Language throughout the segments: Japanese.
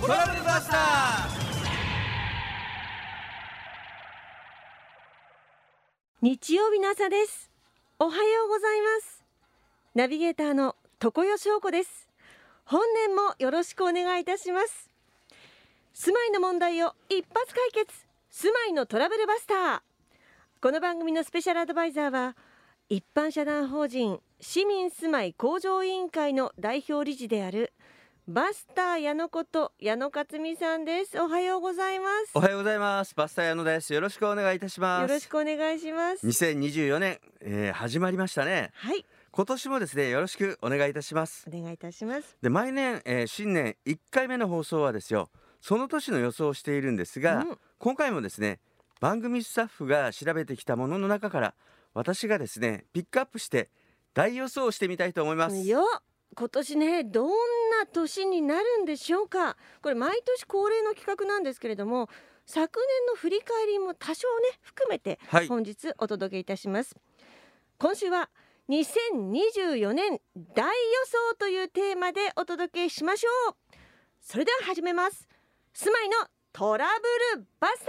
トラブルバスター。日曜日の朝です。おはようございます。ナビゲーターの常世翔子です。本年もよろしくお願いいたします。住まいの問題を一発解決。住まいのトラブルバスター。この番組のスペシャルアドバイザーは一般社団法人市民住まい向上委員会の代表理事であるバスター矢野こと矢野克美さんです。おはようございます。おはようございます。バスター矢野です。よろしくお願いいたします。よろしくお願いします。2024年、えー、始まりましたね。はい。今年もですねよろしくお願いいたします。お願いいたします。で毎年、えー、新年1回目の放送はですよその年の予想をしているんですが、うん。今回もですね番組スタッフが調べてきたものの中から私がですねピックアップして大予想をしてみたいと思います。よ今年ねどんな年になるんでしょうか。これ毎年恒例の企画なんですけれども昨年の振り返りも多少ね含めてはい。本日お届けいたします、今週は2024年大予想というテーマでお届けしましょう。それでは始めます。住まいのトラブルバスタ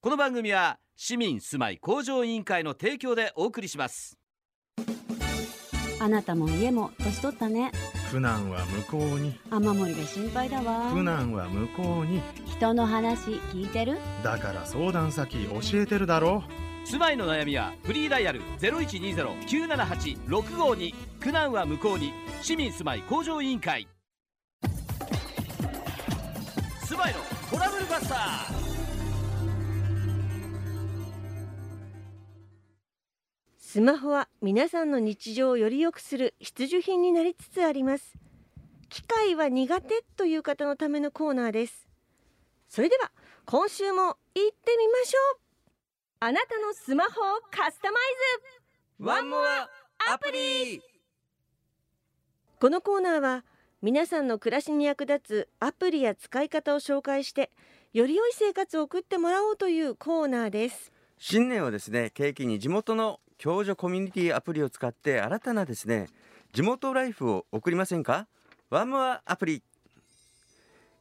この番組は市民住まい向上委員会の提供でお送りしますあなたも家も年取ったね。苦難は向こうに。雨漏りが心配だわ。苦難は向こうに。人の話聞いてる？だから相談先教えてるだろ住まいの悩みはフリーダイヤル0120-978-652苦難は向こうに。市民住まい向上委員会。住まいのトラブルバスタースマホは皆さんの日常をより良くする必需品になりつつあります。機械は苦手という方のためのコーナーです。それでは今週も行ってみましょう。あなたのスマホをカスタマイワンモアアプリ。ズこのコーナーは皆さんの暮らしに役立つアプリや使い方を紹介してより良い生活を送ってもらおうというコーナーです。新年はですね景気に地元の共助コミュニティアプリを使って新たなですね地元ライフを送りませんか？ワンモアアプリ。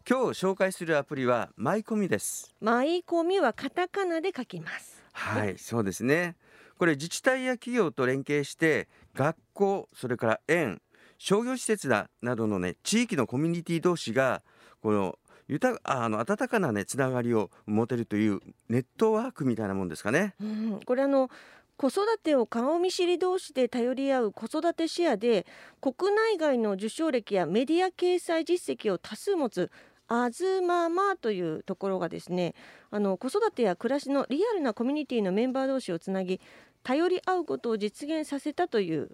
今日紹介するアプリはマイコミです。マイコミはカタカナで書きます。はいそうですね。これ自治体や企業と連携して学校それから園商業施設だなどのね地域のコミュニティ同士がこの豊かあの温かなねつながりを持てるというネットワークみたいなもんですかね。うん、これあの子育てを顔見知り同士で頼り合う子育てシェアで国内外の受賞歴やメディア掲載実績を多数持つアズママというところがですねあの子育てや暮らしのリアルなコミュニティのメンバー同士をつなぎ頼り合うことを実現させたという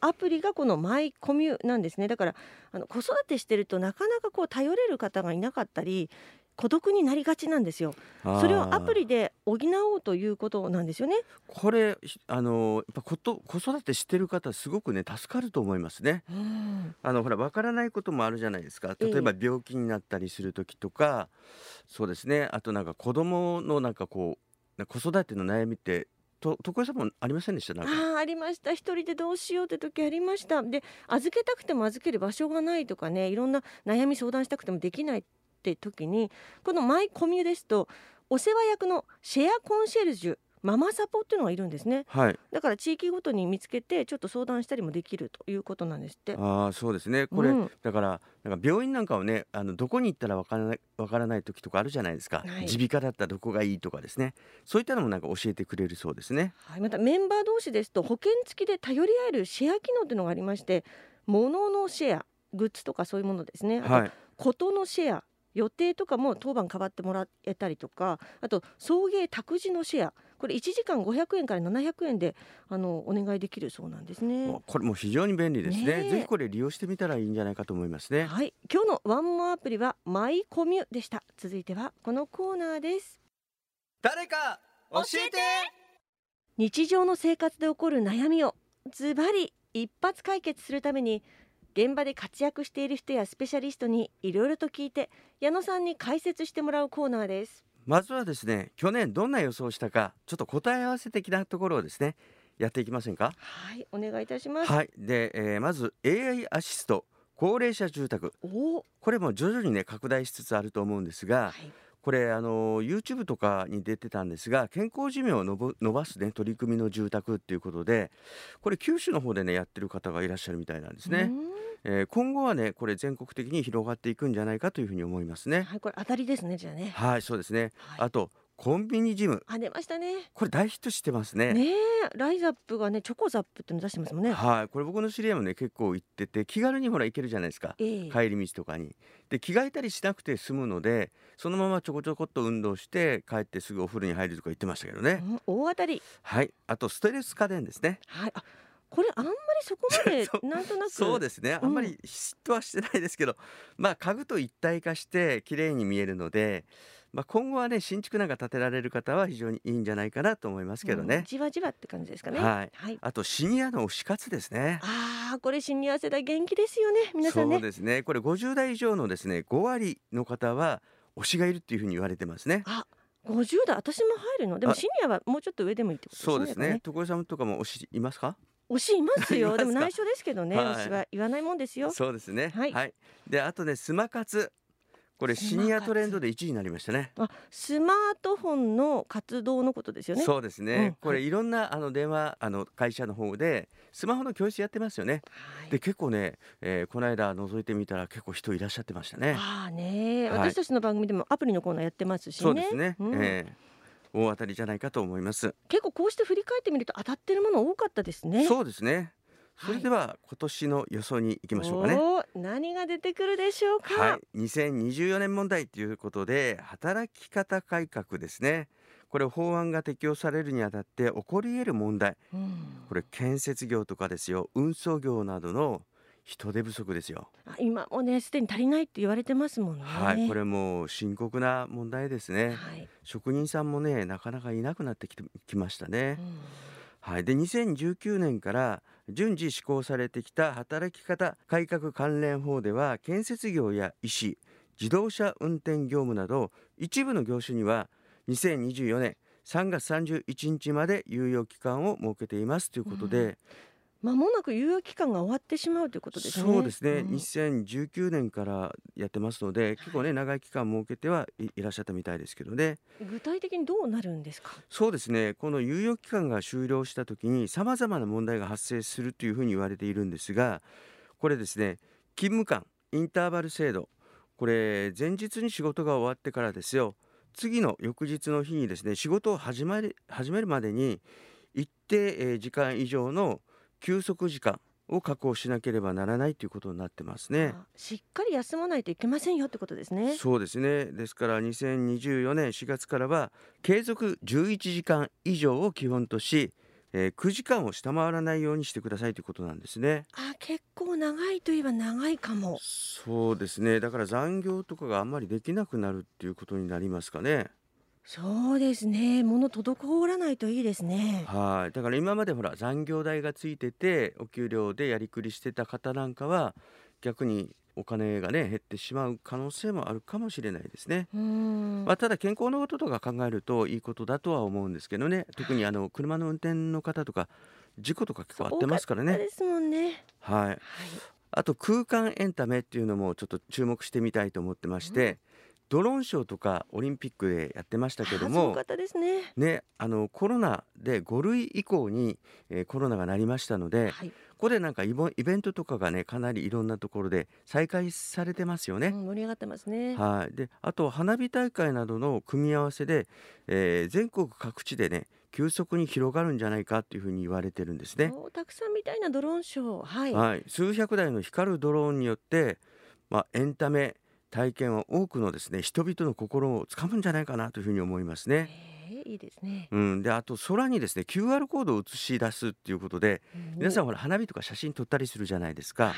アプリがこのマイコミュなんですね。だからあの子育てしてるとなかなかこう頼れる方がいなかったり孤独になりがちなんですよ。それをアプリで補おうということなんですよね。これひあのやっぱこと子育てしてる方すごくね助かると思いますね。あのほらわからないこともあるじゃないですか。ええ。例えば病気になったりする時とか、そうですね。あとなんか子供のなんかこうな子育ての悩みってと床屋さんもありませんでした？あありました。一人でどうしようって時ありました。で預けたくても預ける場所がないとかねいろんな悩み相談したくてもできない。って時にこのマイコミュですとお世話役のシェアコンシェルジュママサポっていうのがいるんですねはい。だから地域ごとに見つけてちょっと相談したりもできるということなんですってああそうですね。これ、うんだからなんか病院なんかをねあのどこに行ったらわからないわからない時とかあるじゃないですか。はい耳鼻科だったらどこがいいとかですね。そういったのもなんか教えてくれるそうですね。はい、またメンバー同士ですと保険付きで頼り合えるシェア機能というのがありまして物のシェアグッズとかそういうものですねはい。ことのシェア予定とかも当番変わってもらえたりとかあと送迎託児のシェアこれ1時間500円から700円であのお願いできるそうなんですね。これも非常に便利ですねねえぜひこれ利用してみたらいいんじゃないかと思いますね。はい、今日のワンモアアプリはマイコミュでした。続いてはこのコーナーです。誰か教えて日常の生活で起こる悩みをズバリ一発解決するために現場で活躍している人やスペシャリストにいろいろと聞いて矢野さんに解説してもらうコーナーです。まずはですね去年どんな予想をしたかちょっと答え合わせ的なところをですねやっていきませんか？はい、お願いいたします。はいで、えーまず AI アシスト高齢者住宅お、これも徐々にね拡大しつつあると思うんですがはい、これあの YouTube とかに出てたんですが健康寿命をのぼ伸ばすね取り組みの住宅っていうことでこれ九州の方でねやってる方がいらっしゃるみたいなんですね、えー今後はねこれ全国的に広がっていくんじゃないかというふうに思いますね。うんはい、これ当たりですね、じゃあね。はいそうですね。はい。あとコンビニジム。あ、出ましたね。これ大ヒットしてますね。ねえ、ライザップがね、チョコザップっての出してますもんね。はいこれ僕の知り合いもね結構行ってて気軽にほら行けるじゃないですか。ええ。帰り道とかに。で着替えたりしなくて済むのでそのままちょこちょこっと運動して帰ってすぐお風呂に入るとか言ってましたけどね。うん大当たり。はいあとストレス家電ですね。はい、あ、これあんまりそこまで そなんとなく。そうですねあんまり嫉妬はしてないですけど、まあ家具と一体化して綺麗に見えるので、まあ、今後はね新築なんか建てられる方は非常にいいんじゃないかなと思いますけどうんね、じわじわって感じですかね。はいはい。あとシニアの推し活ですねああ、これシニア世代元気ですよね、皆さんね。そうですねこれ50代以上のですね5割の方は推しがいるっていうふうに言われてますねあ、50代、私も入るの。でもあシニアはもうちょっと上でもいいってことですね。そうですね所さんとかも推しいますか？推しいます いよ。でも内緒ですけどね、はい。推しは言わないもんですよ。そうですね。はい。であとねスマ活。これシニアトレンドで1位になりましたね。あ、スマートフォンの活動のことですよね。そうですね、うんこれいろんなあの電話あの会社の方でスマホの教室やってますよね。はい。で結構ね、えーこの間覗いてみたら結構人いらっしゃってましたね。ああね、はい。私たちの番組でもアプリのコーナーやってますしね。そうですね、うん。えー大当たりじゃないかと思います、結構こうして振り返ってみると当たってるもの多かったですね。そうですね。はい。それでは今年の予想に行きましょうかね。おー何が出てくるでしょうか。はい、2024年問題ということで働き方改革ですね。これ法案が適用されるにあたって起こり得る問題。うん。これ建設業とかですよ。運送業などの人手不足ですよ。あ今もねすでに足りないって言われてますもんね。はいこれもう深刻な問題ですね。はい。職人さんもねなかなかいなくなってきてきましたね。うん。はいで2019年から順次施行されてきた働き方改革関連法では建設業や医師自動車運転業務など一部の業種には2024年3月31日まで猶予期間を設けていますということで、間もなく猶予期間が終わってしまうということですね。そうですね、ん。2019年からやってますので結構ね長い期間設けてはいいらっしゃったみたいですけどね。具体的にどうなるんですか？そうですね。この猶予期間が終了した時にさまざまな問題が発生するというふうに言われているんですがこれですね勤務間インターバル制度。これ前日に仕事が終わってからですよ。次の翌日の日にですね仕事を始まり始めるまでに一定えー時間以上の休息時間を確保しなければならないということになってますね。あしっかり休まないといけませんよってことですね。そうですねですから2024年4月からは継続11時間以上を基本とし、えー9時間を下回らないようにしてくださいということなんですね。あ結構長いといえば長いかも。そうですねだから残業とかがあんまりできなくなるっていうことになりますかね。そうですね。物滞らないといいですね。はいだから今までほら残業代がついててお給料でやりくりしてた方なんかは逆にお金がね減ってしまう可能性もあるかもしれないですね。まあ、ただ健康のこととか考えるといいことだとは思うんですけどね特にあの車の運転の方とか事故とか結構あってますからね。多ったですもんね。はい、はい。あと空間エンタメっていうのもちょっと注目してみたいと思ってまして、ドローンショーとかオリンピックでやってましたけどもあすごかったですね。ね、あのコロナで5類以降に、えーコロナがなりましたのではい。ここでなんかイボイベントとかがねかなりいろんなところで再開されてますよね。うん盛り上がってますね。はい、であと花火大会などの組み合わせで、えー全国各地でね急速に広がるんじゃないかっていうふうに言われてるんですね。おたくさんみたいなドローンショー。はい。はい、数百台の光るドローンによって、まあ、エンタメ体験は多くのですね人々の心をつかむんじゃないかなというふうに思いますね。えーいいですね。うん、であと空にですね QR コードを映し出すっていうことで皆さんんほら花火とか写真撮ったりするじゃないですか。はい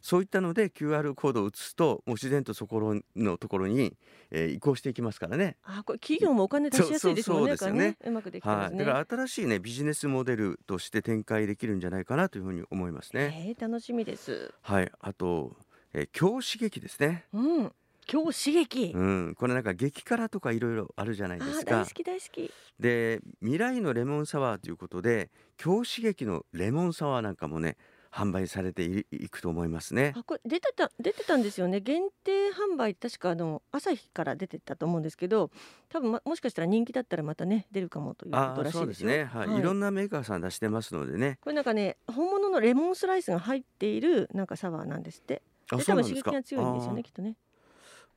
そういったので QR コードを写すともう自然とそこのところに、えー移行していきますからね。あこれ企業もお金出しやすいですもんね。そうねだからうまくできてますね。はい、だから新しいねビジネスモデルとして展開できるんじゃないかなというふうに思いますね。えー楽しみです。はい、あと、えー、強刺激ですね。うん。今日刺激。うん、これなんか激辛とかいろいろあるじゃないあですかー大好。き大好き。で未来のレモンサワーということで強刺激のレモンサワーなんかもね販売されていいくと思いますね。あこれ出てた出てたんですよね限定販売確かあの朝日から出てたと思うんですけど多分、ま、もしかしたら人気だったらまたね出るかもということらしいですよそうですね、はい、はい、いろんなメーカーさん出してますのでねこれなんかね本物のレモンスライスが入っているなんかサワーなんですって多分刺激が強いんですよねきっとね。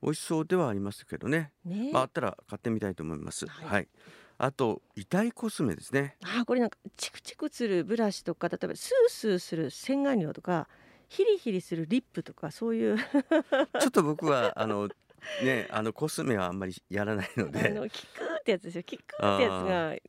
美味しそうではありますけどね。ね。まあ、あったら買ってみたいと思います。はい。はい。あと痛いコスメですね。あーこれなんかチクチクするブラシとか例えばスースーする洗顔料とかヒリヒリするリップとかそういう。ちょっと僕はあのねあのコスメはあんまりやらないのあでのキクーってやつですよキクーってやつ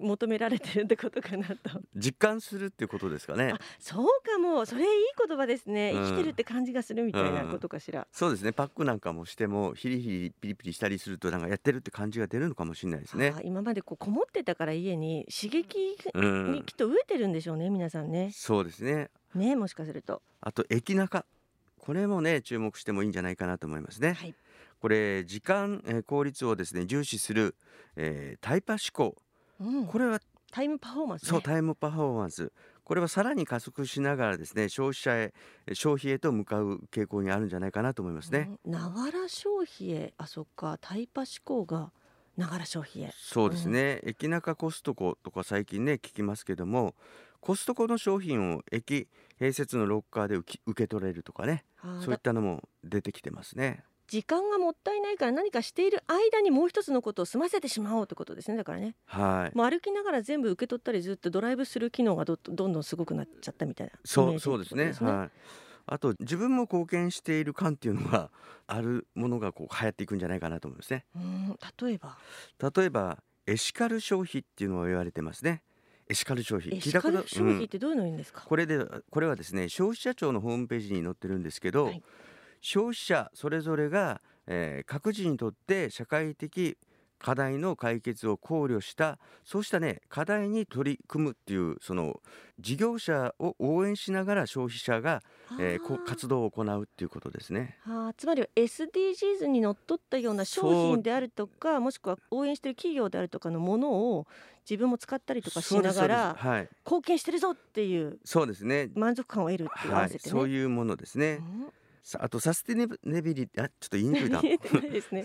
が求められてるってことかなと実感するっていうことですかねあ。そうかもそれいい言葉ですね、うん生きてるって感じがするみたいなことかしら、そうですね。パックなんかもしてもヒリヒリピリピリしたりするとなんかやってるって感じが出るのかもしれないですねあ。今までこうこもってたから家に刺激うんにきっ。と飢えてるんでしょうね皆さんねそうですね。ねもしかするとあと駅中これもね注目してもいいんじゃないかなと思いますね。はいこれ時間、えー効率をですね重視する、えータイパ思考。うん、これはタイムパフォーマンス、ね、そうタイムパフォーマンス。これはさらに加速しながらですね消費者へ消費へと向かう傾向にあるんじゃないかなと思いますね。うん。ながら消費へあそっか。タイパ思考がながら消費へ。そうですね、駅中コストコとか最近ね聞きますけどもコストコの商品を駅併設のロッカーで受け取れるとかねそういったのも出てきてますね。時間がもったいないから何かしている間にもう一つのことを済ませてしまおうってことですねだからねはい。もう歩きながら全部受け取ったりずっとドライブする機能がどどんどんすごくなっちゃったみたいなそうそうですね。はい。あと自分も貢献している感っていうのがあるものがこう流行っていくんじゃないかなと思いますね。うん例えば？例えばエシカル消費っていうのが言われてますね。エシカル消費エシカル消うん費ってどういうの言うんですか、これでこれはですね消費者庁のホームページに載ってるんですけど、はい消費者それぞれが、えー各自にとって社会的課題の解決を考慮したそうしたね課題に取り組むっていうその事業者を応援しながら消費者が、えー活動を行うっていうことですね。あーつまりは SDGs にのっとったような商品であるとかもしくは応援している企業であるとかのものを自分も使ったりとかしながらはい。貢献してるぞっていうそうですね。満足感を得るっていう合はい、わせてね、そういうものですね。うん。さあとサステナビリティあちょっと言いにくいな。ね。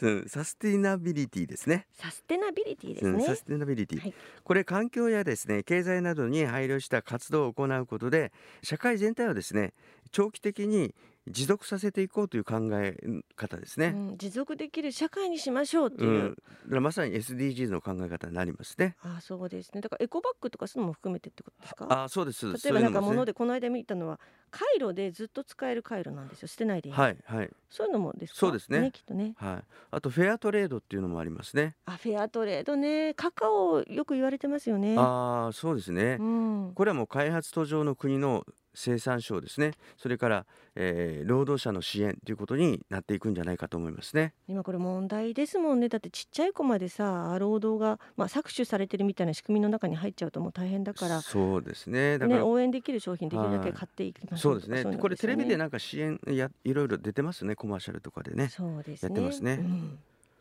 うん。サステナビリティですね。サステナビリティですね、うんサステナビリティ、はい。これ環境やですね経済などに配慮した活動を行うことで社会全体をですね長期的に持続させていこうという考え方ですね。うん、持続できる社会にしましょうってういう、ん、だからまさに SDGs の考え方になりますね。ああそうですね。だからエコバッグとかそういうのも含めてってことですか？あ、そうです。例えばなんか物でこの間見たのはカイロでずっと使えるカイロなんですよ捨てないではいはい。そういうのもですか？そうですね。きっとね。はい。あとフェアトレードっていうのもありますね。あフェアトレードね。カカオよく言われてますよね。ああ、そうですね。うん、これはもう開発途上の国の生産省ですね。それから、えー労働者の支援ということになっていくんじゃないかと思いますね。今これ問題ですもんねだってちっちゃい子までさ労働が、まあ、搾取されてるみたいな仕組みの中に入っちゃうともう大変だからそうですね。だから、ね、応援できる商品できるだけはい買っていきましょそうですね。これテレビでねなんか支援やいろいろ出てますね。コマーシャルとかでね。そうですねやってますねうん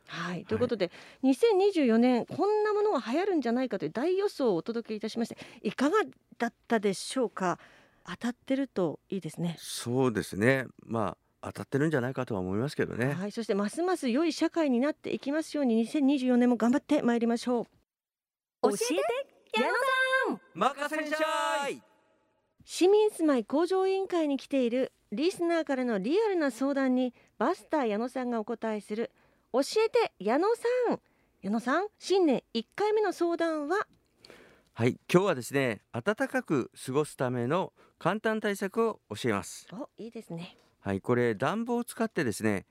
はい、ということで、2024年こんなものが流行るんじゃないかという大予想をお届けいたしましていかがだったでしょうか？当たってるといいですねそうですね。まあ当たってるんじゃないかとは思いますけどね。はい、そしてますます良い社会になっていきますように2024年も頑張ってまいりましょう教えて矢野さん任せんしゃい。市民住まい向上委員会に来ているリスナーからのリアルな相談にバスター矢野さんがお答えする教えて矢野さん矢野さん新年1回目の相談は？はい。今日はですね、暖かく過ごすための簡単対策を教えます。おいいですねはい。これ暖房を使ってですね、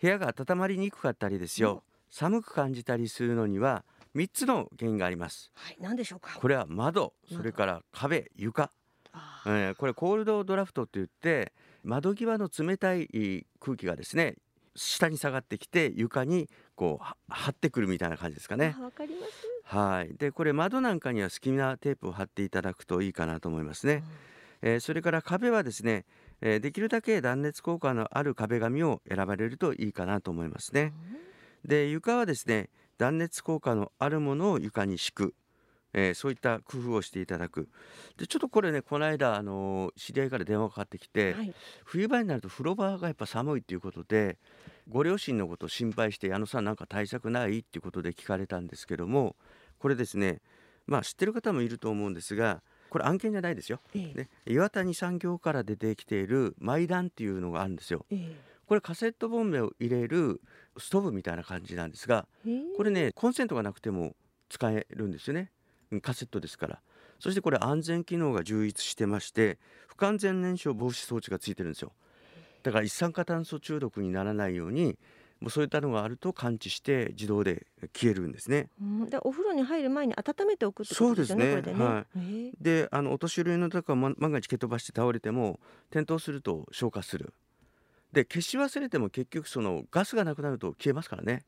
部屋が温まりにくかったりですよ。寒く感じたりするのには3つの原因があります。はい何でしょうか？これは窓、窓それから壁、床。あえーこれコールドドラフトといって窓際の冷たい空気がですね下に下がってきて床にこうは張ってくるみたいな感じですかねあ。わかります、はい。でこれ窓なんかには隙間テープを貼っていただくといいかなと思いますね。えーそれから壁はですね、えーできるだけ断熱効果のある壁紙を選ばれるといいかなと思いますね。で床はですね断熱効果のあるものを床に敷く、えーそういった工夫をしていただく。でちょっとこれねこの間あの知り合いから電話がかかってきて、はい。冬場になると風呂場がやっぱ寒いっていうことでご両親のことを心配して矢野さんなんか対策ない？っていうことで聞かれたんですけどもこれですねまあ知ってる方もいると思うんですがこれ案件じゃないですよ。ええ。ね、岩谷産業から出てきているマイダンっていうのがあるんですよ。えこれカセットボンベを入れるストーブみたいな感じなんですがこれねコンセントがなくても使えるんですよね。うんカセットですから。そしてこれ安全機能が充実してまして不完全燃焼防止装置がついてるんですよ。だから一酸化炭素中毒にならないようにもうそういったのがあると感知して自動で消えるんですね。うん、でお風呂に入る前に温めておくってことですよね。そうですね。ね。はへえ。であのお年寄りの方が万万が一蹴飛ばして倒れても転倒すると消火する。で消し忘れても結局そのガスがなくなると消えますからね。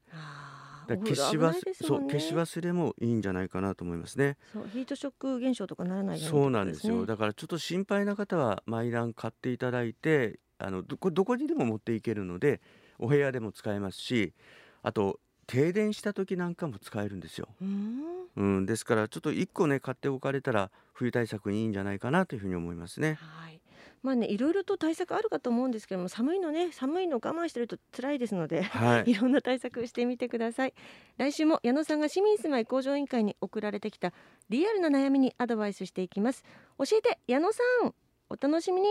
だ消しお風呂危忘そう消し忘れもいいんじゃないかなと思いますね。そうヒートショック現象とかならないようにそうなんですよ。だからちょっと心配な方はマイラン買っていただいてあのどこどこにでも持っていけるのでお部屋でも使えますしあと停電した時なんかも使えるんですよ、うん、ですからちょっと1個ね買っておかれたら冬対策にいいんじゃないかなというふうに思いますね。うんはい。まあねいろいろと対策あるかと思うんですけども寒いのね寒いの我慢してると辛いですのではい。いろんな対策してみてください。来週も矢野さんが市民住まい向上委員会に送られてきたリアルな悩みにアドバイスしていきます。教えて矢野さん。お楽しみに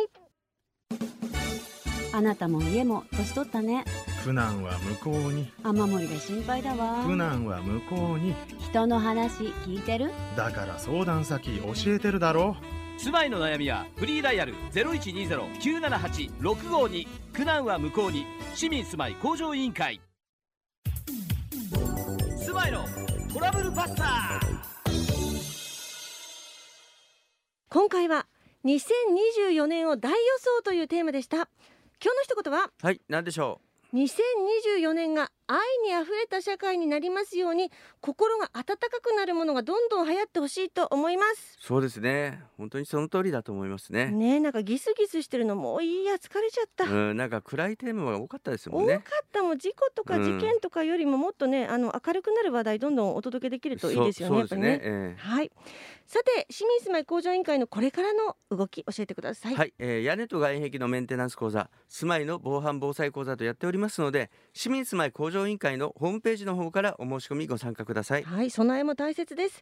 あなたも家も年取ったね。苦難は向こうに。雨漏りが心配だわ。苦難は向こうに。人の話聞いてる？だから相談先教えてるだろ住まいの悩みはフリーダイヤル0120-978-652苦難は向こうに。市民住まい向上委員会。住まいのトラブルバスター。今回は2024年を大予想というテーマでした今日の一言は？はい何でしょ2024年が愛にあふれた社会になりますように心が温かくなるものがどんどん流行ってほしいと思います。うそうですね。本当にその通りだと思いますね。ねえなんかギスギスしてるのもういいや疲れちゃった、うんなんか暗いテーマが多かったですもん多かねったもん事故とかうん。事件とかよりももっとね、あの明るくなる話題どんどんお届けできるといいですよねそうですね。ねええ。はい。さて市民住まい向上委員会のこれからの動き教えてください、はい、えー屋根と外壁のメンテナンス講座住まいの防犯防災講座とやっておりますので市民住まい向上委員会のホームページの方からお申し込みご参加くださいはい、備えも大切です。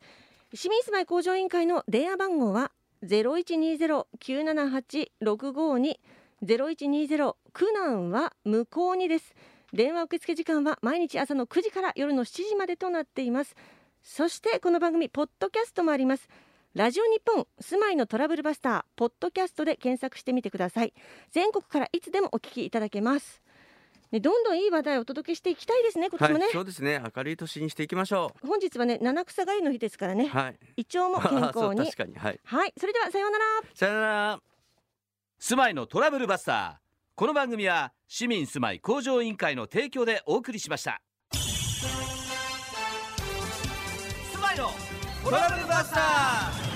市民住まい向上委員会の電話番号はゼロ一二ゼロ九七八六五二ゼロ一二ゼロ苦難は無効にです。電話受付時間は毎日朝の9時から夜の7時までとなっています。そしてこの番組ポッドキャストもあります。ラジオ日本住まいのトラブルバスターポッドキャストで検索してみてください。全国からいつでもお聞きいただけます。ね、どんどんいい話題をお届けしていきたいですね。今年もね。はい、そうですね。明るい年にしていきましょ本日はね七草がゆの日ですからね、うはい。胃腸も健康に。確かに。はい。はいそれではさようなら。さよなら。住まいのトラブルバスター。この番組は市民住まい向上委員会の提供でお送りしました。住まいのトラブルバスター